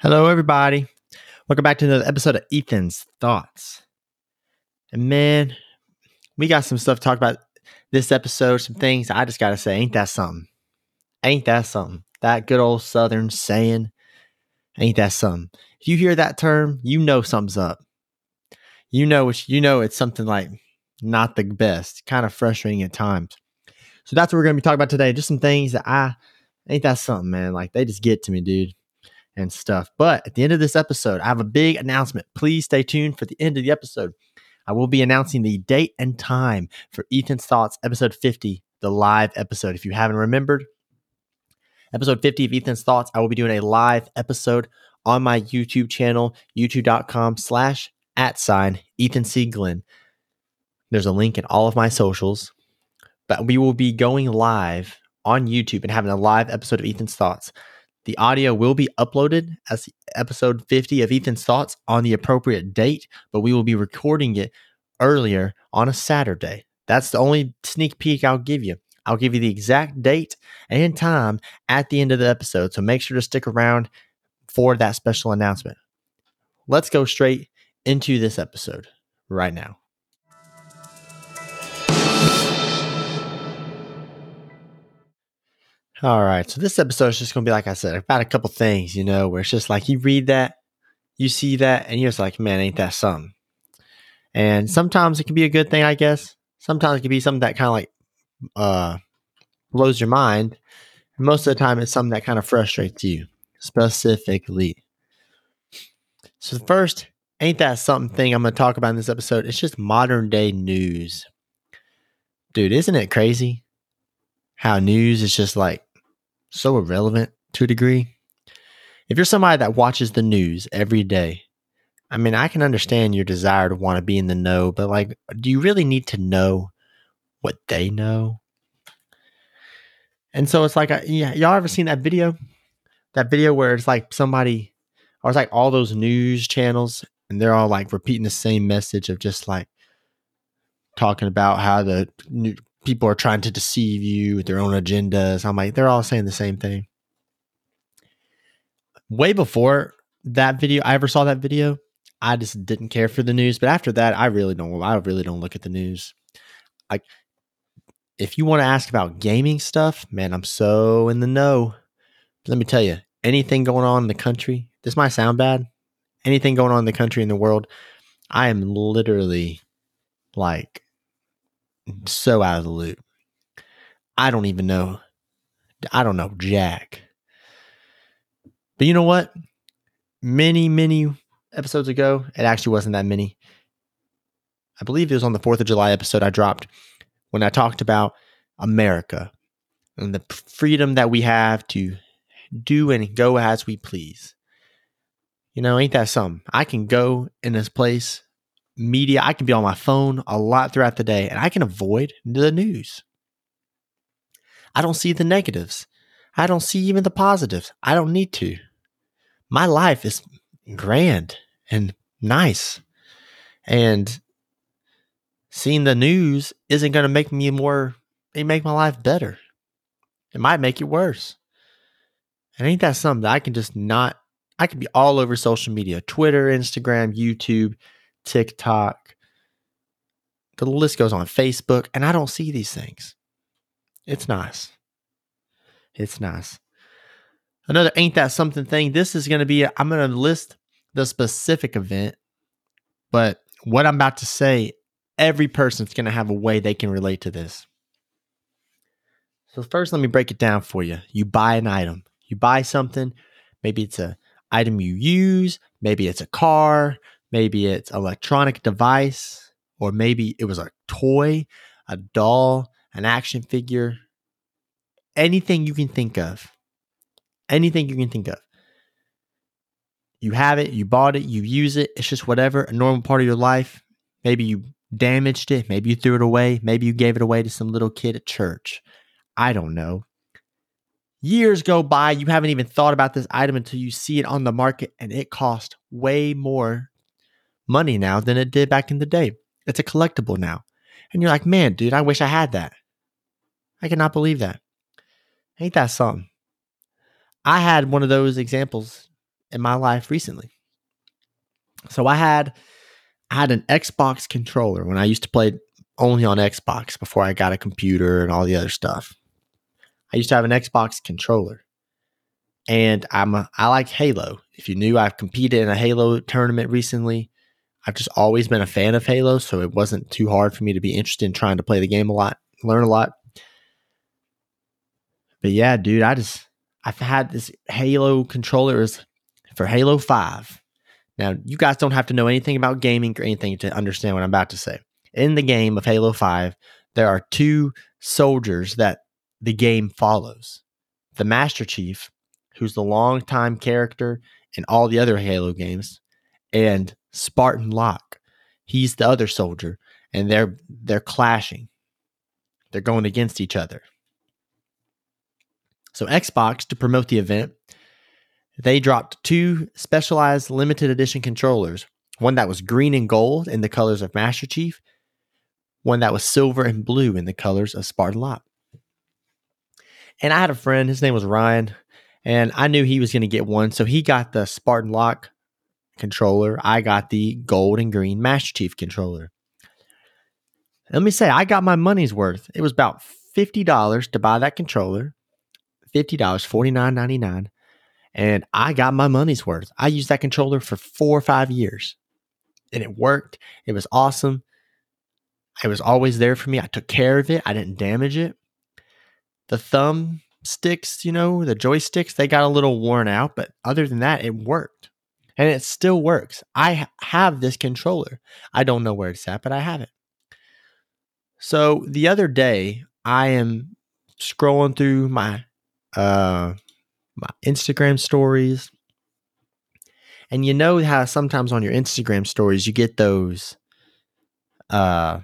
Hello, everybody. Welcome back to another episode of Ethan's Thoughts. And man, we got some stuff to talk about this episode, some things I just got to say. Ain't that something? Ain't that something? That good old Southern saying, ain't that something? If you hear that term, you know something's up. You know, it's, you know it's something like not the best, kind of frustrating at times. So that's what we're going to be talking about today. Just some things that I, ain't that something, man? Like they just get to me, dude and stuff. But at the end of this episode, I have a big announcement. Please stay tuned for the end of the episode. I will be announcing the date and time for Ethan's Thoughts, episode 50, the live episode. If you haven't remembered, episode 50 of Ethan's Thoughts, I will be doing a live episode on my YouTube channel, youtube.com slash at sign Ethan C. Glenn. There's a link in all of my socials, but we will be going live on YouTube and having a live episode of Ethan's Thoughts. The audio will be uploaded as episode 50 of Ethan's Thoughts on the appropriate date, but we will be recording it earlier on a Saturday. That's the only sneak peek I'll give you. I'll give you the exact date and time at the end of the episode, so make sure to stick around for that special announcement. Let's go straight into this episode right now. All right. So this episode is just going to be, like I said, about a couple things, you know, where it's just like you read that, you see that, and you're just like, man, ain't that something? And sometimes it can be a good thing, I guess. Sometimes it can be something that kind of like uh, blows your mind. Most of the time, it's something that kind of frustrates you specifically. So, the first, ain't that something thing I'm going to talk about in this episode? It's just modern day news. Dude, isn't it crazy how news is just like so irrelevant to a degree. If you're somebody that watches the news every day, I mean, I can understand your desire to want to be in the know, but like, do you really need to know what they know? And so it's like, uh, yeah, y'all ever seen that video? That video where it's like somebody, or it's like all those news channels, and they're all like repeating the same message of just like talking about how the people are trying to deceive you with their own agendas. I'm like, they're all saying the same thing. Way before that video, I ever saw that video, I just didn't care for the news. But after that, I really don't. I really don't look at the news. Like, if you want to ask about gaming stuff, man, I'm so in the know. Let me tell you, anything going on in the country, this might sound bad. Anything going on in the country in the world, I am literally like so out of the loop. I don't even know. I don't know Jack. But you know what? Many, many episodes ago, it actually wasn't that many. I believe it was on the 4th of July episode I dropped when I talked about America and the freedom that we have to do and go as we please. You know, ain't that something? I can go in this place media. I can be on my phone a lot throughout the day and I can avoid the news. I don't see the negatives. I don't see even the positives. I don't need to. My life is grand and nice. And seeing the news isn't going to make me more, it make my life better. It might make it worse. And ain't that something that I can just not, I could be all over social media Twitter, Instagram, YouTube, TikTok. The list goes on Facebook, and I don't see these things. It's nice. It's nice. Another ain't that something thing. This is going to be, I'm going to list the specific event, but what I'm about to say, every person's going to have a way they can relate to this. So, first, let me break it down for you. You buy an item, you buy something, maybe it's a item you use, maybe it's a car, Maybe it's an electronic device, or maybe it was a toy, a doll, an action figure, anything you can think of. Anything you can think of. You have it, you bought it, you use it, it's just whatever, a normal part of your life. Maybe you damaged it, maybe you threw it away, maybe you gave it away to some little kid at church. I don't know. Years go by, you haven't even thought about this item until you see it on the market and it costs way more money now than it did back in the day. It's a collectible now. And you're like, man, dude, I wish I had that. I cannot believe that. Ain't that something? I had one of those examples in my life recently. So I had I had an Xbox controller when I used to play only on Xbox before I got a computer and all the other stuff. I used to have an Xbox controller. And I'm a, I like Halo. If you knew I've competed in a Halo tournament recently, I've just always been a fan of Halo, so it wasn't too hard for me to be interested in trying to play the game a lot, learn a lot. But yeah, dude, I just I've had this Halo controller is for Halo 5. Now, you guys don't have to know anything about gaming or anything to understand what I'm about to say. In the game of Halo 5, there are two soldiers that the game follows. The Master Chief, who's the longtime character in all the other Halo games, and Spartan Locke. He's the other soldier, and they're they're clashing. They're going against each other. So Xbox to promote the event, they dropped two specialized limited edition controllers. One that was green and gold in the colors of Master Chief, one that was silver and blue in the colors of Spartan Locke. And I had a friend, his name was Ryan, and I knew he was going to get one. So he got the Spartan Locke controller. I got the gold and green Master Chief controller. Let me say, I got my money's worth. It was about $50 to buy that controller. $50, $49.99. And I got my money's worth. I used that controller for four or five years. And it worked. It was awesome. It was always there for me. I took care of it. I didn't damage it. The thumb sticks, you know, the joysticks, they got a little worn out, but other than that, it worked and it still works. I have this controller. I don't know where it's at, but I have it. So the other day, I am scrolling through my uh my Instagram stories. And you know how sometimes on your Instagram stories you get those uh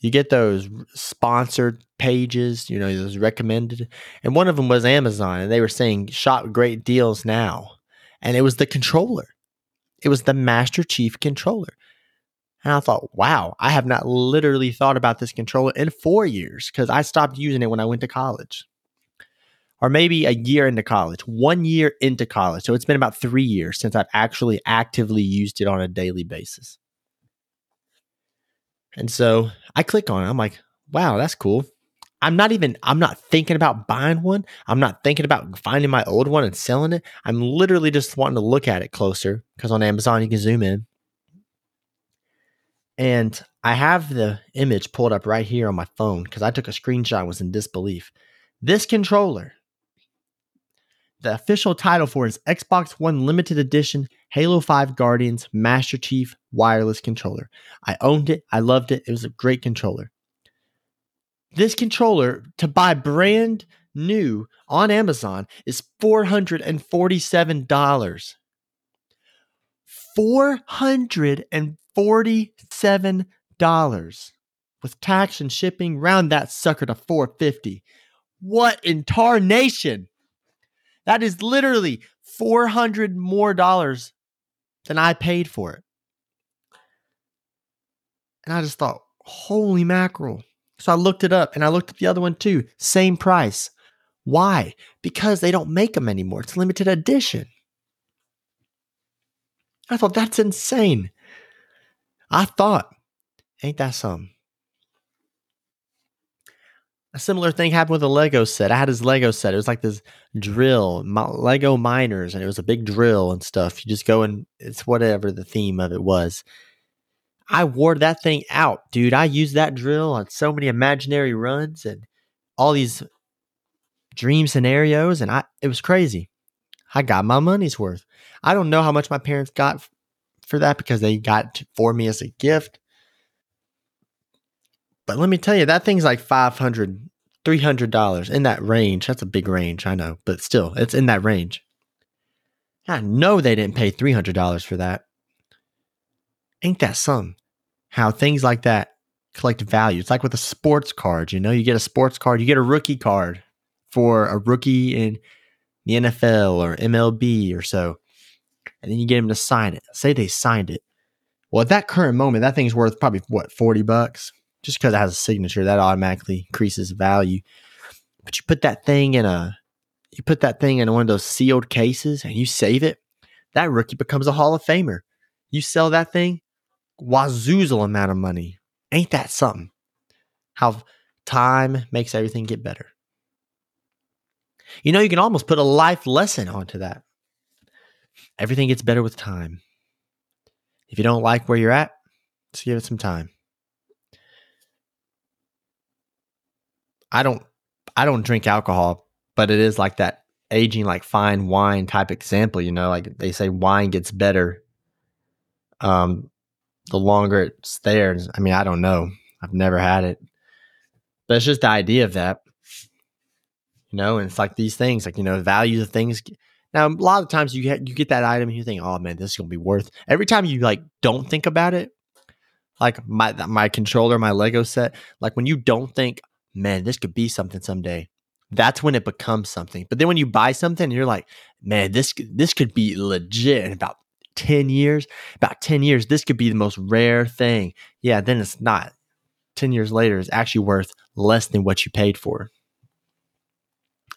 you get those sponsored pages, you know, those recommended. And one of them was Amazon and they were saying shop great deals now. And it was the controller. It was the Master Chief controller. And I thought, wow, I have not literally thought about this controller in four years because I stopped using it when I went to college. Or maybe a year into college, one year into college. So it's been about three years since I've actually actively used it on a daily basis. And so I click on it. I'm like, wow, that's cool. I'm not even, I'm not thinking about buying one. I'm not thinking about finding my old one and selling it. I'm literally just wanting to look at it closer because on Amazon you can zoom in. And I have the image pulled up right here on my phone because I took a screenshot, was in disbelief. This controller, the official title for it is Xbox One Limited Edition Halo 5 Guardians Master Chief Wireless Controller. I owned it. I loved it. It was a great controller this controller to buy brand new on Amazon is $447. $447 with tax and shipping round that sucker to 450 what in tarnation? That is literally 400 more dollars than i paid for it. And i just thought holy mackerel so I looked it up and I looked at the other one too. Same price. Why? Because they don't make them anymore. It's limited edition. I thought that's insane. I thought, ain't that some? A similar thing happened with a Lego set. I had his Lego set. It was like this drill, Lego miners, and it was a big drill and stuff. You just go and it's whatever the theme of it was. I wore that thing out, dude. I used that drill on so many imaginary runs and all these dream scenarios, and I it was crazy. I got my money's worth. I don't know how much my parents got for that because they got for me as a gift. But let me tell you, that thing's like 500 $300 in that range. That's a big range, I know, but still, it's in that range. I know they didn't pay $300 for that. Ain't that some? How things like that collect value. It's like with a sports card, you know, you get a sports card, you get a rookie card for a rookie in the NFL or MLB or so, and then you get them to sign it. Say they signed it. Well, at that current moment, that thing's worth probably what, 40 bucks? Just because it has a signature, that automatically increases value. But you put that thing in a you put that thing in one of those sealed cases and you save it that rookie becomes a Hall of Famer. You sell that thing, wazoozle amount of money. Ain't that something? How time makes everything get better. You know, you can almost put a life lesson onto that. Everything gets better with time. If you don't like where you're at, just give it some time. I don't I don't drink alcohol, but it is like that aging like fine wine type example, you know, like they say wine gets better um the longer it's there. I mean, I don't know. I've never had it. But it's just the idea of that. You know, and it's like these things, like, you know, value of things. Now, a lot of times you get you get that item and you think, oh man, this is gonna be worth. Every time you like don't think about it, like my my controller, my Lego set, like when you don't think, man, this could be something someday. That's when it becomes something. But then when you buy something, you're like, man, this this could be legit in about 10 years. About 10 years, this could be the most rare thing. Yeah, then it's not. 10 years later, it's actually worth less than what you paid for.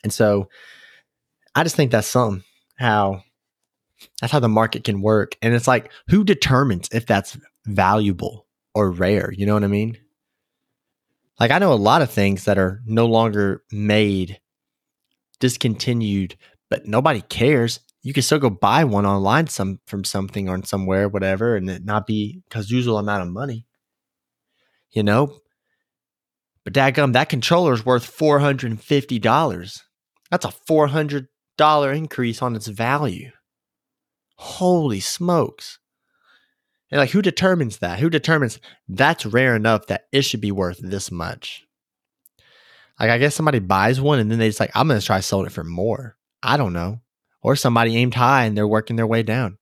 And so I just think that's something how that's how the market can work. And it's like, who determines if that's valuable or rare? You know what I mean? Like I know a lot of things that are no longer made, discontinued, but nobody cares. You can still go buy one online some from something or somewhere, whatever, and it not be usual amount of money. You know? But dadgum, that controller is worth four hundred and fifty dollars. That's a four hundred dollar increase on its value. Holy smokes. And like, who determines that? Who determines that's rare enough that it should be worth this much? Like, I guess somebody buys one and then they just like, I'm going to try selling it for more. I don't know. Or somebody aimed high and they're working their way down.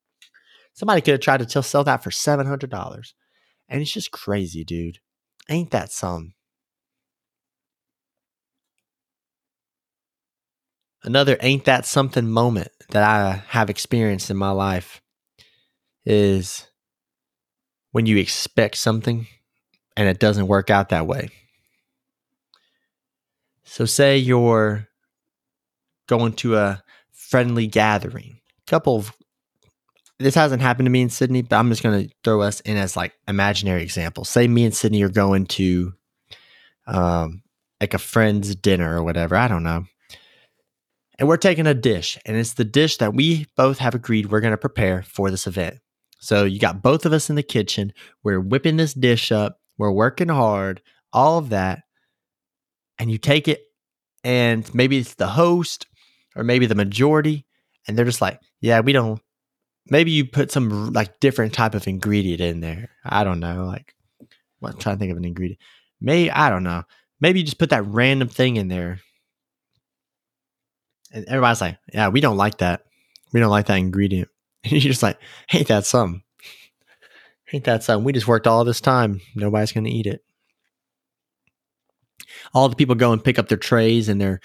Somebody could have tried to sell that for $700. And it's just crazy, dude. Ain't that some? Another ain't that something moment that I have experienced in my life is when you expect something and it doesn't work out that way. So, say you're going to a friendly gathering, couple of this hasn't happened to me in Sydney, but I'm just going to throw us in as like imaginary examples. Say me and Sydney are going to um, like a friend's dinner or whatever. I don't know. And we're taking a dish, and it's the dish that we both have agreed we're going to prepare for this event. So you got both of us in the kitchen. We're whipping this dish up. We're working hard, all of that. And you take it, and maybe it's the host or maybe the majority, and they're just like, yeah, we don't. Maybe you put some like different type of ingredient in there. I don't know. Like, I'm trying to think of an ingredient. Maybe, I don't know. Maybe you just put that random thing in there. And everybody's like, yeah, we don't like that. We don't like that ingredient. And you're just like, ain't that something? Ain't that something? We just worked all this time. Nobody's going to eat it. All the people go and pick up their trays and their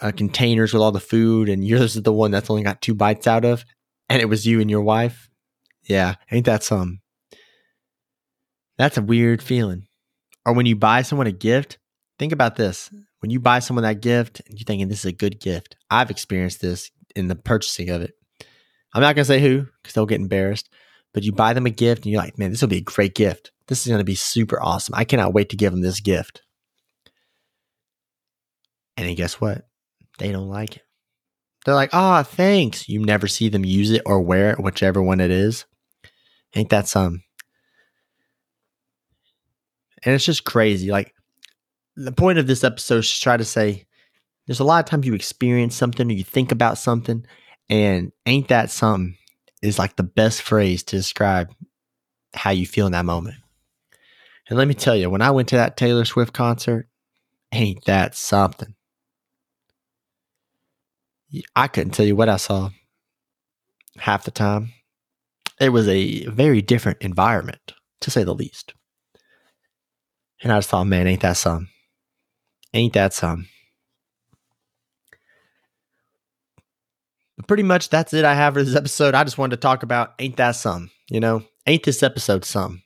uh, containers with all the food, and yours is the one that's only got two bites out of, and it was you and your wife. Yeah, ain't that some? That's a weird feeling. Or when you buy someone a gift, think about this. When you buy someone that gift, and you're thinking this is a good gift. I've experienced this in the purchasing of it. I'm not going to say who because they'll get embarrassed, but you buy them a gift and you're like, man, this will be a great gift. This is going to be super awesome. I cannot wait to give them this gift. And then guess what? They don't like it. They're like, ah, oh, thanks. You never see them use it or wear it, whichever one it is. Ain't that some? And it's just crazy. Like, the point of this episode is to try to say there's a lot of times you experience something or you think about something and ain't that something is like the best phrase to describe how you feel in that moment. And let me tell you, when I went to that Taylor Swift concert, ain't that something. I couldn't tell you what I saw half the time. It was a very different environment, to say the least. And I just thought, man, ain't that some? Ain't that some? But pretty much that's it I have for this episode. I just wanted to talk about ain't that some, you know? Ain't this episode some?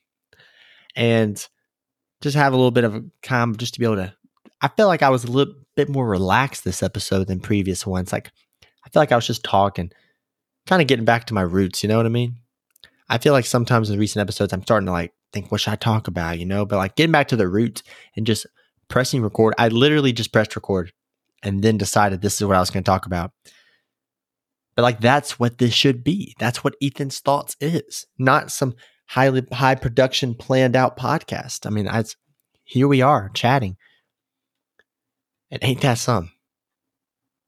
And just have a little bit of a calm just to be able to I felt like I was a little bit more relaxed this episode than previous ones. Like I feel like I was just talking. kind of getting back to my roots. You know what I mean? I feel like sometimes in recent episodes, I'm starting to like think, what should I talk about? You know, but like getting back to the roots and just pressing record. I literally just pressed record and then decided this is what I was going to talk about. But like that's what this should be. That's what Ethan's thoughts is, not some highly high production planned out podcast. I mean, I here we are chatting. And ain't that some?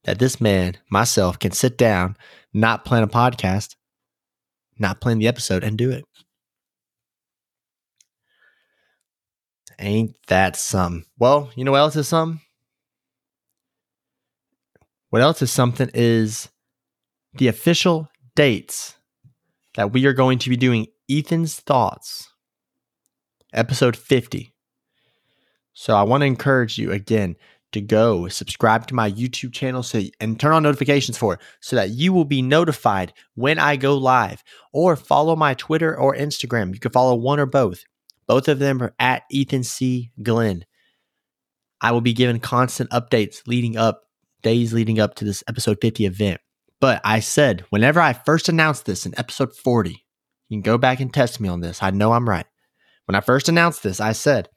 That this man, myself, can sit down, not plan a podcast, not plan the episode, and do it. Ain't that some? Well, you know what else is some? What else is something is the official dates that we are going to be doing Ethan's Thoughts, episode 50. So I want to encourage you again to go subscribe to my YouTube channel so and turn on notifications for it so that you will be notified when I go live or follow my Twitter or Instagram. You can follow one or both. Both of them are at Ethan C. Glenn. I will be giving constant updates leading up, days leading up to this episode 50 event. But I said, whenever I first announced this in episode 40, you can go back and test me on this. I know I'm right. When I first announced this, I said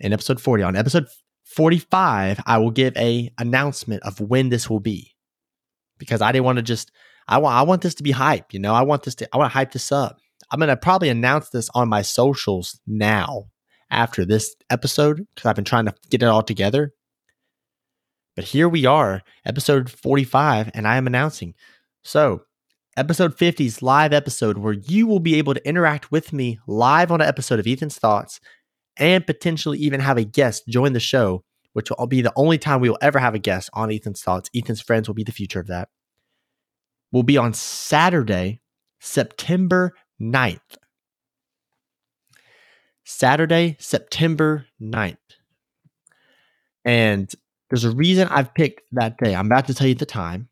in episode 40, on episode 45, I will give a announcement of when this will be. Because I didn't want to just I want I want this to be hype, you know. I want this to I want to hype this up. I'm going to probably announce this on my socials now after this episode because I've been trying to get it all together. But here we are, episode 45, and I am announcing. So, episode 50's live episode where you will be able to interact with me live on an episode of Ethan's Thoughts and potentially even have a guest join the show, which will be the only time we will ever have a guest on Ethan's Thoughts. Ethan's friends will be the future of that. Will be on Saturday, September 9th. Saturday, September 9th. And there's a reason I've picked that day. I'm about to tell you the time.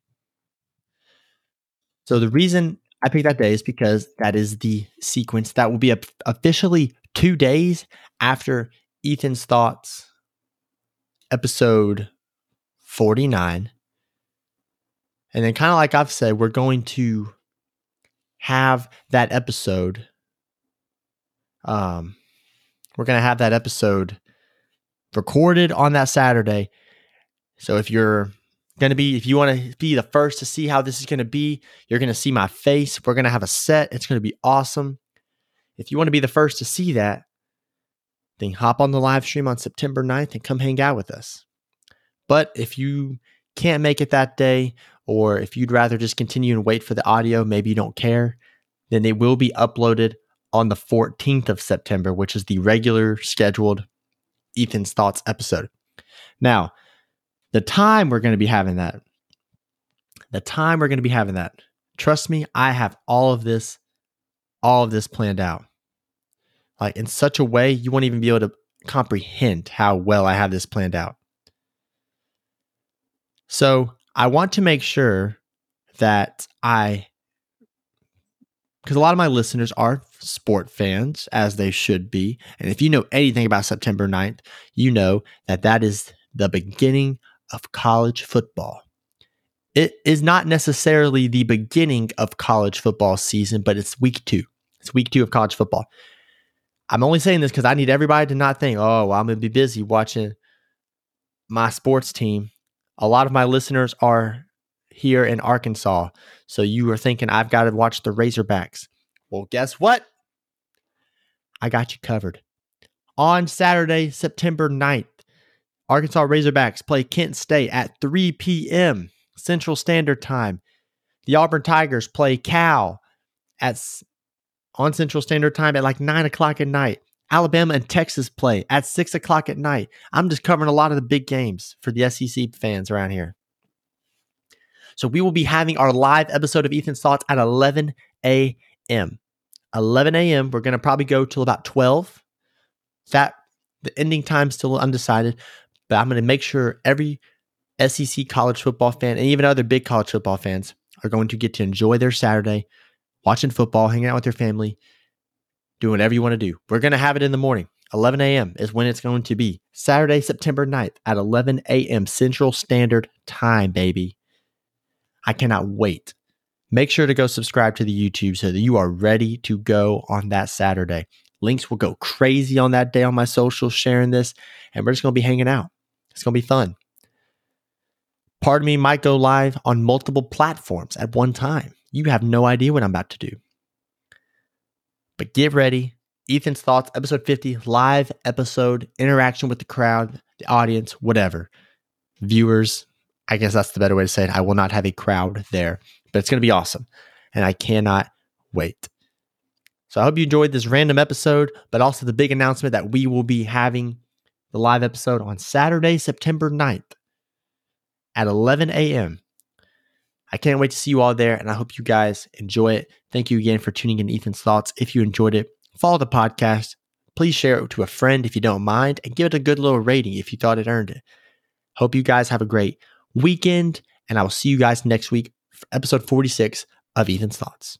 So the reason I picked that day is because that is the sequence that will be officially two days after Ethan's Thoughts episode 49. And then, kind of like I've said, we're going to have that episode. Um, we're going to have that episode recorded on that Saturday so if you're going to be, if you want to be the first to see how this is going to be, you're going to see my face. We're going to have a set. It's going to be awesome. If you want to be the first to see that, then hop on the live stream on September 9th and come hang out with us. But if you can't make it that day, or if you'd rather just continue and wait for the audio, maybe you don't care, then it will be uploaded on the 14th of September, which is the regular scheduled Ethan's Thoughts episode. Now, the time we're going to be having that, the time we're going to be having that, trust me, I have all of this, all of this planned out. Like in such a way, you won't even be able to comprehend how well I have this planned out. So I want to make sure that I, because a lot of my listeners are sport fans, as they should be. And if you know anything about September 9th, you know that that is the beginning of college football. It is not necessarily the beginning of college football season, but it's week two. It's week two of college football. I'm only saying this because I need everybody to not think, oh, well, I'm going to be busy watching my sports team. A lot of my listeners are here in Arkansas. So you are thinking, I've got to watch the Razorbacks. Well, guess what? I got you covered. On Saturday, September 9th, Arkansas Razorbacks play Kent State at 3 p.m. Central Standard Time. The Auburn Tigers play Cal at on Central Standard Time at like nine o'clock at night. Alabama and Texas play at six o'clock at night. I'm just covering a lot of the big games for the SEC fans around here. So we will be having our live episode of Ethan's Thoughts at 11 a.m. 11 a.m. We're going to probably go till about 12. That the ending time still undecided, but I'm going to make sure every SEC college football fan and even other big college football fans are going to get to enjoy their Saturday watching football, hanging out with your family, doing whatever you want to do. We're going to have it in the morning. 11 a.m. is when it's going to be. Saturday, September 9th at 11 a.m. Central Standard Time, baby. I cannot wait. make sure to go subscribe to the YouTube so that you are ready to go on that Saturday. Links will go crazy on that day on my socials sharing this, and we're just going to be hanging out. It's going to be fun. Part of me might go live on multiple platforms at one time. You have no idea what I'm about to do. But get ready. Ethan's Thoughts, episode 50, live episode, interaction with the crowd, the audience, whatever. Viewers, I guess that's the better way to say it. I will not have a crowd there, but it's going to be awesome. And I cannot wait. So I hope you enjoyed this random episode, but also the big announcement that we will be having the live episode on Saturday, September 9th at 11 a.m. I can't wait to see you all there, and I hope you guys enjoy it. Thank you again for tuning in Ethan's Thoughts. If you enjoyed it, follow the podcast. Please share it to a friend if you don't mind, and give it a good little rating if you thought it earned it. Hope you guys have a great weekend, and I will see you guys next week for episode 46 of Ethan's Thoughts.